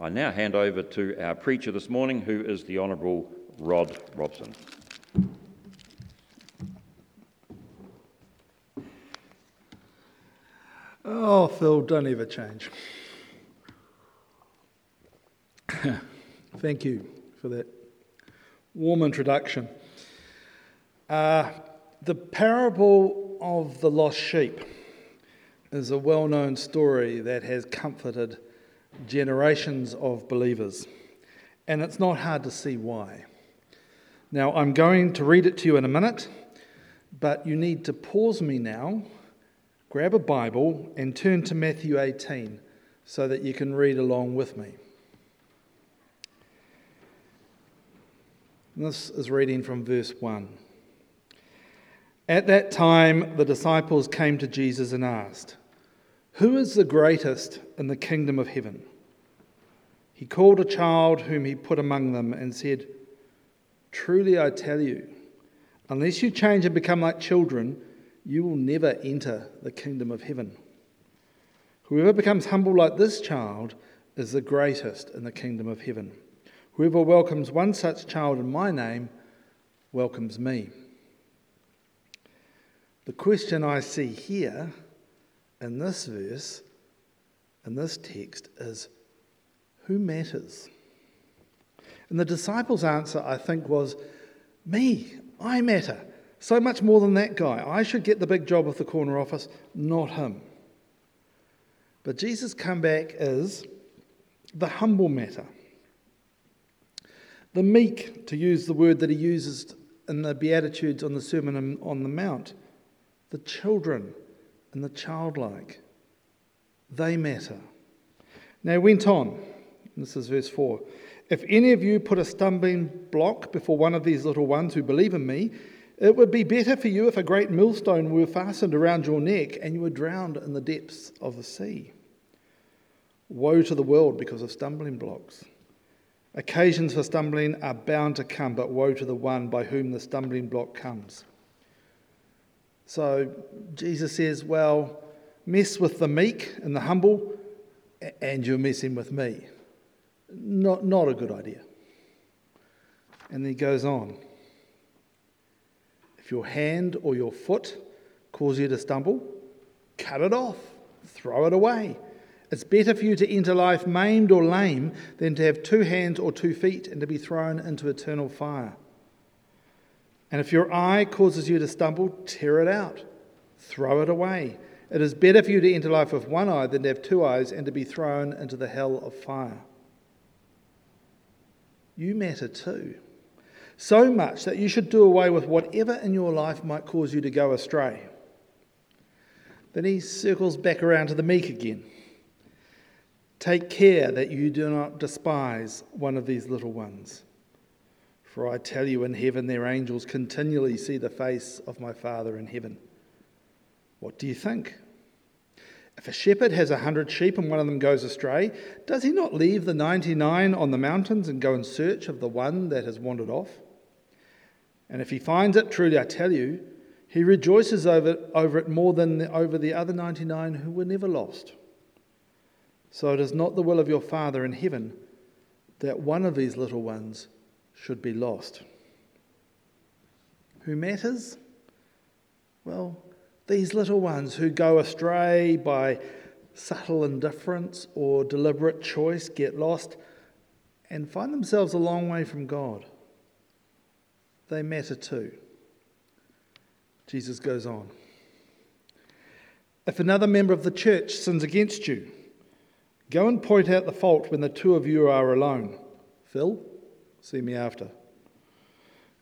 I now hand over to our preacher this morning, who is the Honourable Rod Robson. Oh, Phil, don't ever change. Thank you for that warm introduction. Uh, the parable of the lost sheep is a well known story that has comforted generations of believers, and it's not hard to see why. Now, I'm going to read it to you in a minute, but you need to pause me now grab a Bible and turn to Matthew 18 so that you can read along with me. This is reading from verse 1. At that time, the disciples came to Jesus and asked, Who is the greatest in the kingdom of heaven? He called a child whom he put among them and said, Truly I tell you, unless you change and become like children, you will never enter the kingdom of heaven. Whoever becomes humble like this child is the greatest in the kingdom of heaven. Whoever welcomes one such child in my name welcomes me. The question I see here in this verse, in this text, is who matters? And the disciples' answer, I think, was me. I matter. So much more than that guy. I should get the big job of the corner office, not him. But Jesus' comeback is the humble matter. The meek, to use the word that he uses in the Beatitudes on the Sermon on the Mount. The children and the childlike. They matter. Now, he went on. This is verse 4. If any of you put a stumbling block before one of these little ones who believe in me, it would be better for you if a great millstone were fastened around your neck and you were drowned in the depths of the sea. Woe to the world because of stumbling blocks. Occasions for stumbling are bound to come, but woe to the one by whom the stumbling block comes. So Jesus says, Well, mess with the meek and the humble, and you're messing with me. Not, not a good idea. And he goes on. If your hand or your foot cause you to stumble, cut it off, throw it away. It's better for you to enter life maimed or lame than to have two hands or two feet and to be thrown into eternal fire. And if your eye causes you to stumble, tear it out, throw it away. It is better for you to enter life with one eye than to have two eyes and to be thrown into the hell of fire. You matter too so much that you should do away with whatever in your life might cause you to go astray. Then he circles back around to the meek again. Take care that you do not despise one of these little ones. For I tell you, in heaven their angels continually see the face of my Father in heaven. What do you think? If a shepherd has a hundred sheep and one of them goes astray, does he not leave the ninety nine on the mountains and go in search of the one that has wandered off? And if he finds it, truly I tell you, he rejoices over, over it more than the, over the other 99 who were never lost. So it is not the will of your Father in heaven that one of these little ones should be lost. Who matters? Well, these little ones who go astray by subtle indifference or deliberate choice get lost and find themselves a long way from God they matter too. Jesus goes on. If another member of the church sins against you, go and point out the fault when the two of you are alone. Phil, see me after.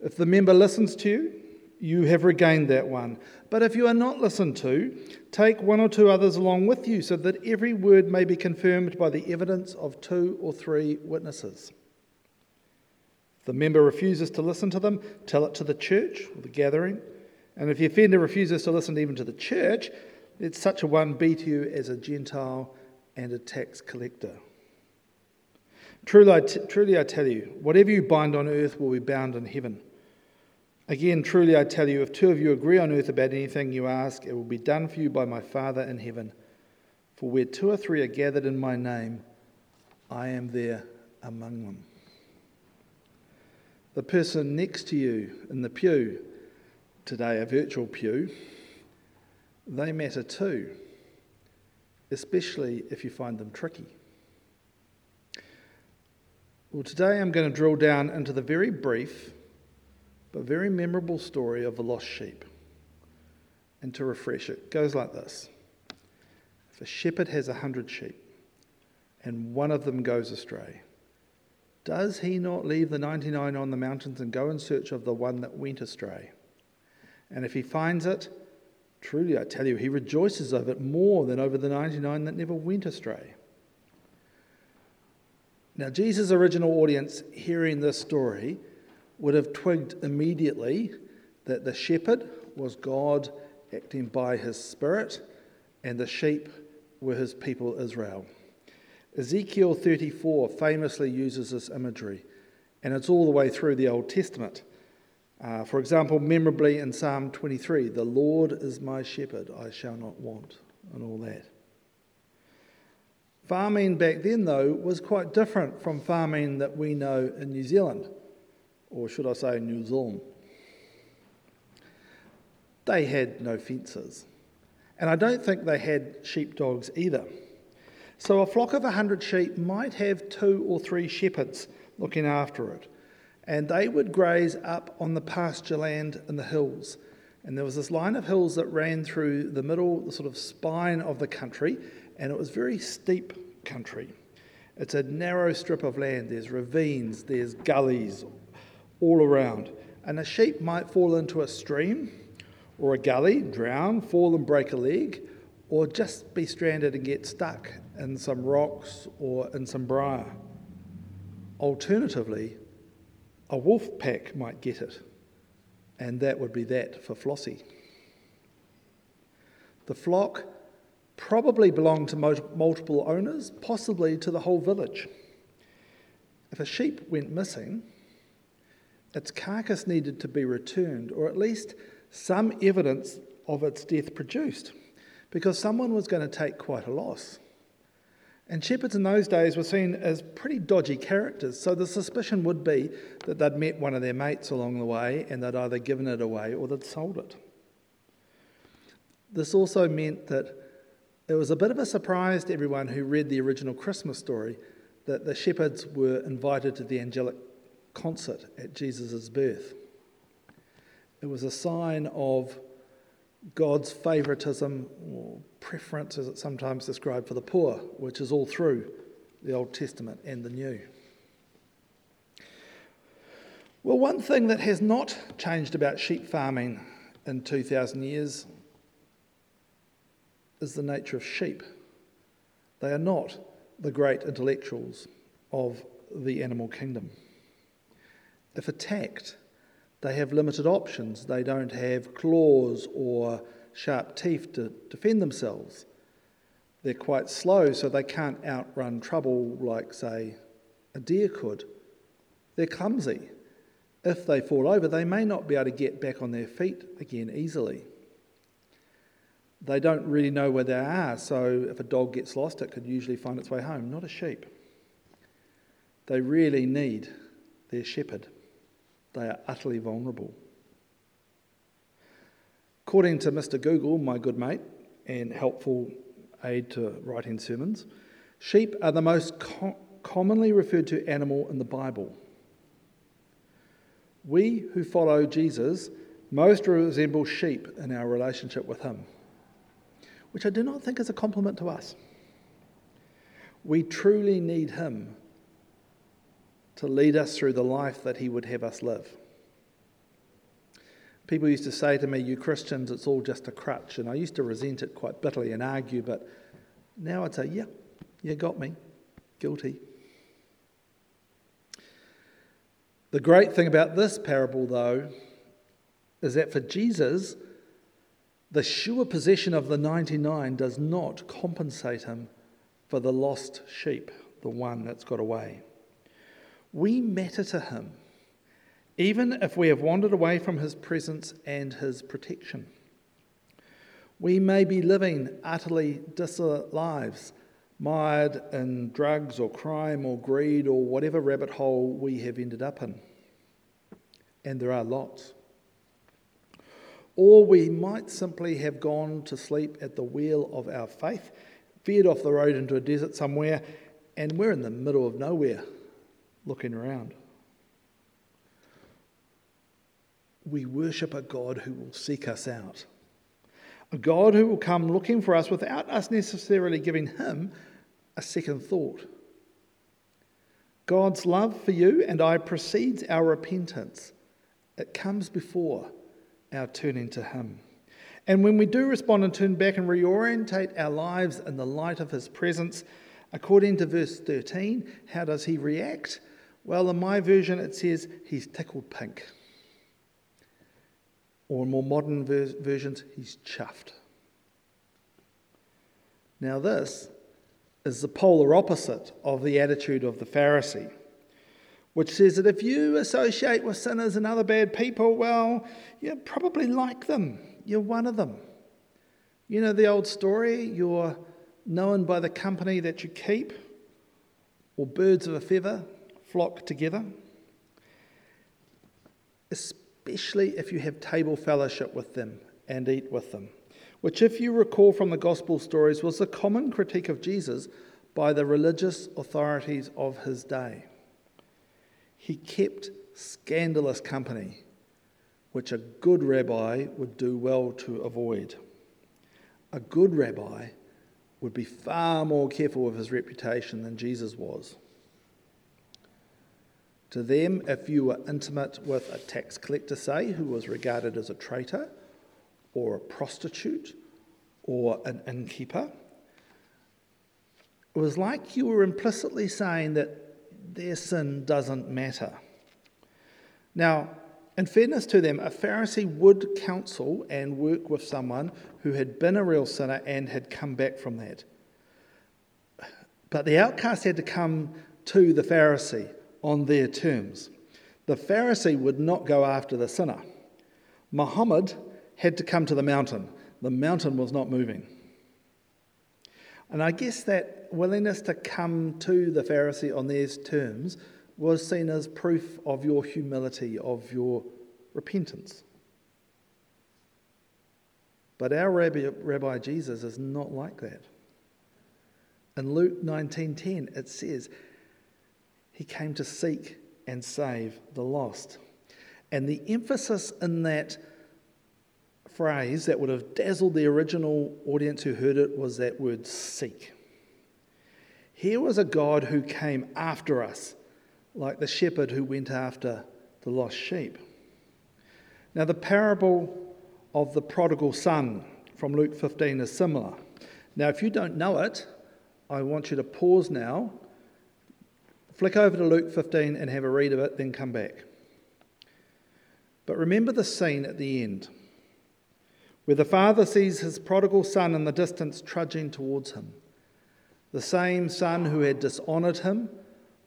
If the member listens to you, you have regained that one. But if you are not listened to, take one or two others along with you, so that every word may be confirmed by the evidence of two or three witnesses. If the member refuses to listen to them, tell it to the church or the gathering. And if the offender refuses to listen even to the church, let such a one be to you as a Gentile and a tax collector. Truly I, t- truly, I tell you, whatever you bind on earth will be bound in heaven. Again, truly I tell you, if two of you agree on earth about anything you ask, it will be done for you by my Father in heaven. For where two or three are gathered in my name, I am there among them. The person next to you in the pew, today a virtual pew, they matter too, especially if you find them tricky. Well, today I'm going to drill down into the very brief but very memorable story of the lost sheep. And to refresh it, goes like this If a shepherd has a hundred sheep and one of them goes astray, does he not leave the 99 on the mountains and go in search of the one that went astray? And if he finds it, truly I tell you, he rejoices over it more than over the 99 that never went astray. Now, Jesus' original audience hearing this story would have twigged immediately that the shepherd was God acting by his Spirit and the sheep were his people Israel. Ezekiel 34 famously uses this imagery, and it's all the way through the Old Testament. Uh, for example, memorably in Psalm 23, the Lord is my shepherd, I shall not want, and all that. Farming back then, though, was quite different from farming that we know in New Zealand, or should I say, New Zealand. They had no fences, and I don't think they had sheepdogs either. So a flock of a hundred sheep might have two or three shepherds looking after it, and they would graze up on the pasture land in the hills. And there was this line of hills that ran through the middle, the sort of spine of the country, and it was very steep country. It's a narrow strip of land. There's ravines, there's gullies all around. And a sheep might fall into a stream or a gully, drown, fall and break a leg, or just be stranded and get stuck in some rocks or in some briar. Alternatively, a wolf pack might get it, and that would be that for Flossie. The flock probably belonged to multiple owners, possibly to the whole village. If a sheep went missing, its carcass needed to be returned, or at least some evidence of its death produced, because someone was going to take quite a loss. And shepherds in those days were seen as pretty dodgy characters, so the suspicion would be that they'd met one of their mates along the way and they'd either given it away or they'd sold it. This also meant that it was a bit of a surprise to everyone who read the original Christmas story that the shepherds were invited to the angelic concert at Jesus' birth. It was a sign of God's favoritism or preference, as it's sometimes described, for the poor, which is all through the Old Testament and the New. Well, one thing that has not changed about sheep farming in 2,000 years is the nature of sheep. They are not the great intellectuals of the animal kingdom. If attacked, they have limited options. They don't have claws or sharp teeth to defend themselves. They're quite slow, so they can't outrun trouble like, say, a deer could. They're clumsy. If they fall over, they may not be able to get back on their feet again easily they don't really know where they are, so if a dog gets lost, it could usually find its way home, not a sheep. They really need their shepherd. They are utterly vulnerable. According to Mr. Google, my good mate and helpful aid to writing sermons, sheep are the most co- commonly referred to animal in the Bible. We who follow Jesus most resemble sheep in our relationship with him which I do not think is a compliment to us. We truly need Him to lead us through the life that He would have us live. People used to say to me, You Christians, it's all just a crutch. And I used to resent it quite bitterly and argue, but now I'd say, Yeah, you got me. Guilty. The great thing about this parable, though, is that for Jesus, the sure possession of the 99 does not compensate him for the lost sheep, the one that's got away. We matter to him, even if we have wandered away from his presence and his protection. We may be living utterly dissolute lives, mired in drugs or crime or greed or whatever rabbit hole we have ended up in. And there are lots. Or we might simply have gone to sleep at the wheel of our faith, veered off the road into a desert somewhere, and we're in the middle of nowhere looking around. We worship a God who will seek us out, a God who will come looking for us without us necessarily giving him a second thought. God's love for you and I precedes our repentance. It comes before our turning to Him. And when we do respond and turn back and reorientate our lives in the light of His presence, according to verse 13, how does He react? Well, in my version, it says He's tickled pink. Or in more modern ver- versions, He's chuffed. Now, this is the polar opposite of the attitude of the Pharisee, which says that if you associate with sinners and other bad people, well, you're probably like them. You're one of them. You know the old story you're known by the company that you keep, or birds of a feather flock together. Especially if you have table fellowship with them and eat with them which, if you recall from the gospel stories, was a common critique of Jesus by the religious authorities of his day. He kept scandalous company, which a good rabbi would do well to avoid. A good rabbi would be far more careful of his reputation than Jesus was. To them, if you were intimate with a tax collector, say, who was regarded as a traitor, or a prostitute or an innkeeper. It was like you were implicitly saying that their sin doesn't matter. Now, in fairness to them, a Pharisee would counsel and work with someone who had been a real sinner and had come back from that. But the outcast had to come to the Pharisee on their terms. The Pharisee would not go after the sinner. Muhammad had to come to the mountain. The mountain was not moving. And I guess that willingness to come to the Pharisee on these terms was seen as proof of your humility, of your repentance. But our Rabbi, Rabbi Jesus is not like that. In Luke 19:10 it says he came to seek and save the lost. And the emphasis in that phrase that would have dazzled the original audience who heard it was that word seek. Here was a God who came after us, like the shepherd who went after the lost sheep. Now, the parable of the prodigal son from Luke 15 is similar. Now, if you don't know it, I want you to pause now, flick over to Luke 15 and have a read of it, then come back. But remember the scene at the end where the father sees his prodigal son in the distance trudging towards him. The same son who had dishonored him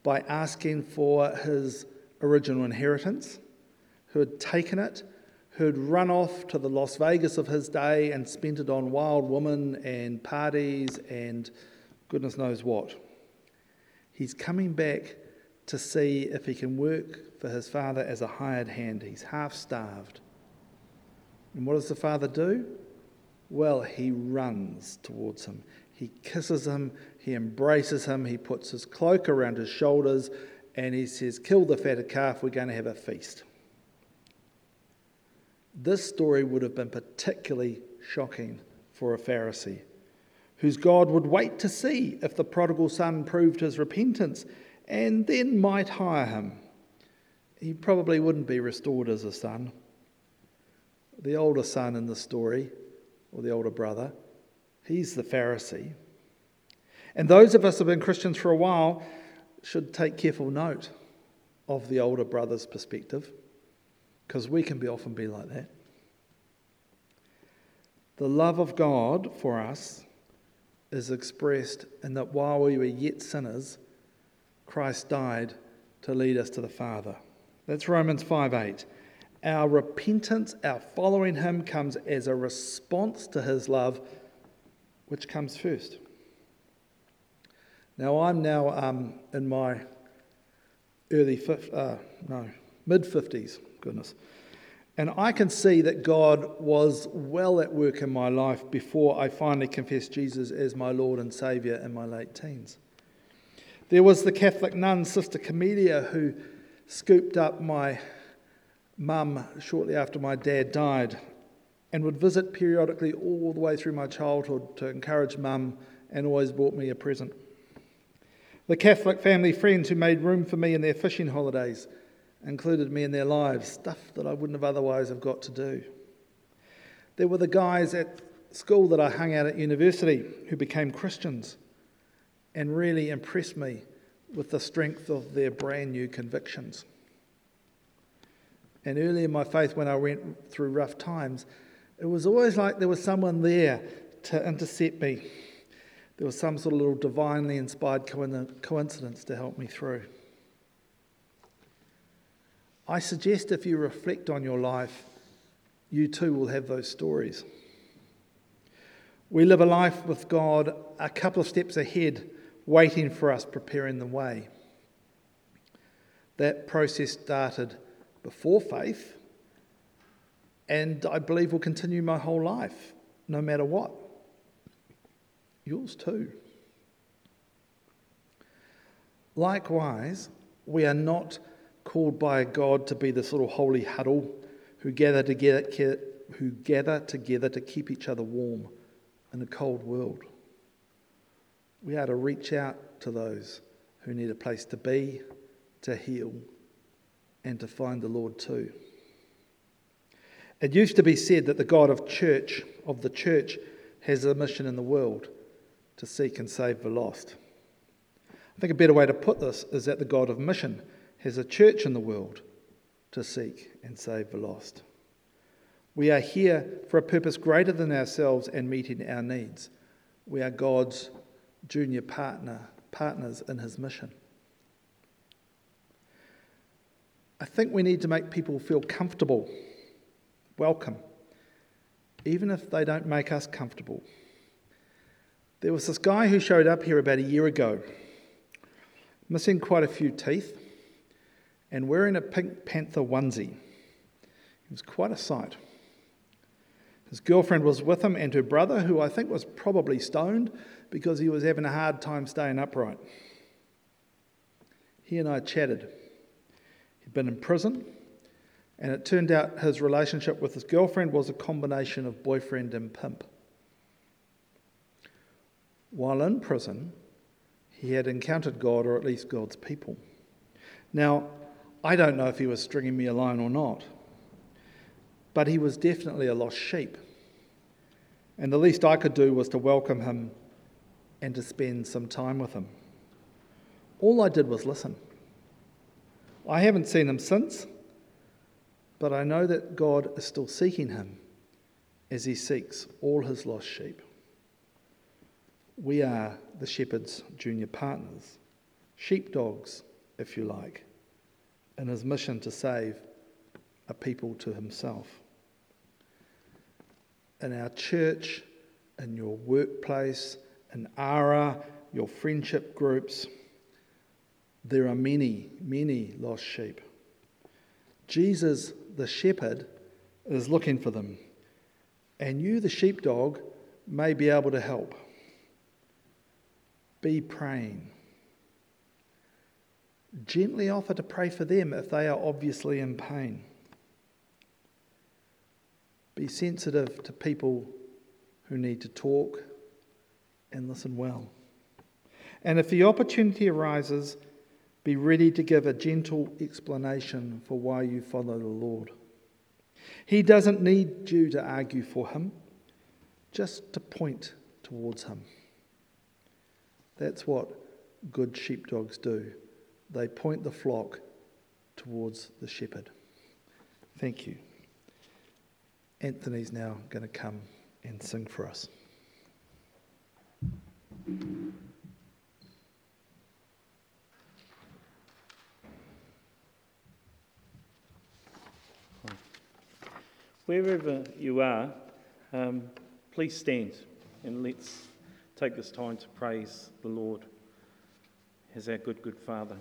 by asking for his original inheritance, who had taken it, who had run off to the Las Vegas of his day and spent it on wild women and parties and goodness knows what. He's coming back to see if he can work for his father as a hired hand. He's half starved. And what does the father do? Well, he runs towards him. He kisses him, he embraces him, he puts his cloak around his shoulders, and he says, Kill the fatted calf, we're going to have a feast. This story would have been particularly shocking for a Pharisee, whose God would wait to see if the prodigal son proved his repentance and then might hire him. He probably wouldn't be restored as a son the older son in the story, or the older brother, he's the Pharisee. And those of us who have been Christians for a while should take careful note of the older brother's perspective, because we can be often be like that. The love of God for us is expressed in that while we were yet sinners, Christ died to lead us to the Father. That's Romans 5 8. Our repentance, our following Him, comes as a response to His love, which comes first. Now, I'm now um, in my early, uh, no, mid 50s, goodness. And I can see that God was well at work in my life before I finally confessed Jesus as my Lord and Saviour in my late teens. There was the Catholic nun, Sister Camelia, who scooped up my mum shortly after my dad died and would visit periodically all the way through my childhood to encourage mum and always brought me a present. The Catholic family friends who made room for me in their fishing holidays included me in their lives, stuff that I wouldn't have otherwise have got to do. There were the guys at school that I hung out at university who became Christians and really impressed me with the strength of their brand new convictions. And early in my faith, when I went through rough times, it was always like there was someone there to intercept me. There was some sort of little divinely inspired coincidence to help me through. I suggest if you reflect on your life, you too will have those stories. We live a life with God a couple of steps ahead, waiting for us, preparing the way. That process started before faith, and I believe will continue my whole life, no matter what. Yours too. Likewise, we are not called by God to be this little holy huddle who gather together, who gather together to keep each other warm in a cold world. We are to reach out to those who need a place to be, to heal, and to find the Lord too. It used to be said that the God of church, of the church, has a mission in the world to seek and save the lost. I think a better way to put this is that the God of mission has a church in the world to seek and save the lost. We are here for a purpose greater than ourselves and meeting our needs. We are God's junior partner, partners in his mission. I think we need to make people feel comfortable, welcome, even if they don't make us comfortable. There was this guy who showed up here about a year ago, missing quite a few teeth and wearing a Pink Panther onesie. He was quite a sight. His girlfriend was with him and her brother, who I think was probably stoned because he was having a hard time staying upright. He and I chatted. Been in prison, and it turned out his relationship with his girlfriend was a combination of boyfriend and pimp. While in prison, he had encountered God, or at least God's people. Now, I don't know if he was stringing me along or not, but he was definitely a lost sheep. And the least I could do was to welcome him and to spend some time with him. All I did was listen. I haven't seen him since, but I know that God is still seeking him as he seeks all his lost sheep. We are the shepherd's junior partners, sheepdogs, if you like in his mission to save a people to himself. In our church, in your workplace, in ARA, your friendship groups, there are many, many lost sheep. Jesus, the shepherd, is looking for them, and you, the sheepdog, may be able to help. Be praying gently offer to pray for them if they are obviously in pain. Be sensitive to people who need to talk and listen well. And if the opportunity arises, be ready to give a gentle explanation for why you follow the Lord. He doesn't need you to argue for him, just to point towards him. That's what good sheepdogs do they point the flock towards the shepherd. Thank you. Anthony's now going to come and sing for us. Wherever you are, um, please stand and let's take this time to praise the Lord as our good, good Father.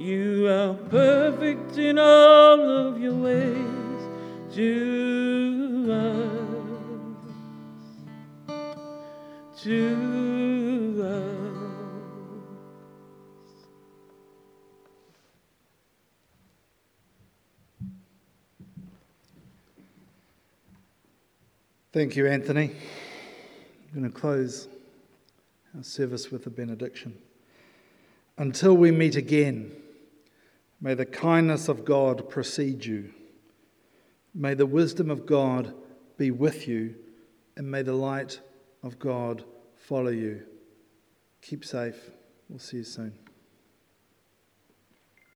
You are perfect in all of your ways to us. To us. Thank you, Anthony. I'm going to close our service with a benediction. Until we meet again May the kindness of God precede you. May the wisdom of God be with you, and may the light of God follow you. Keep safe. We'll see you soon.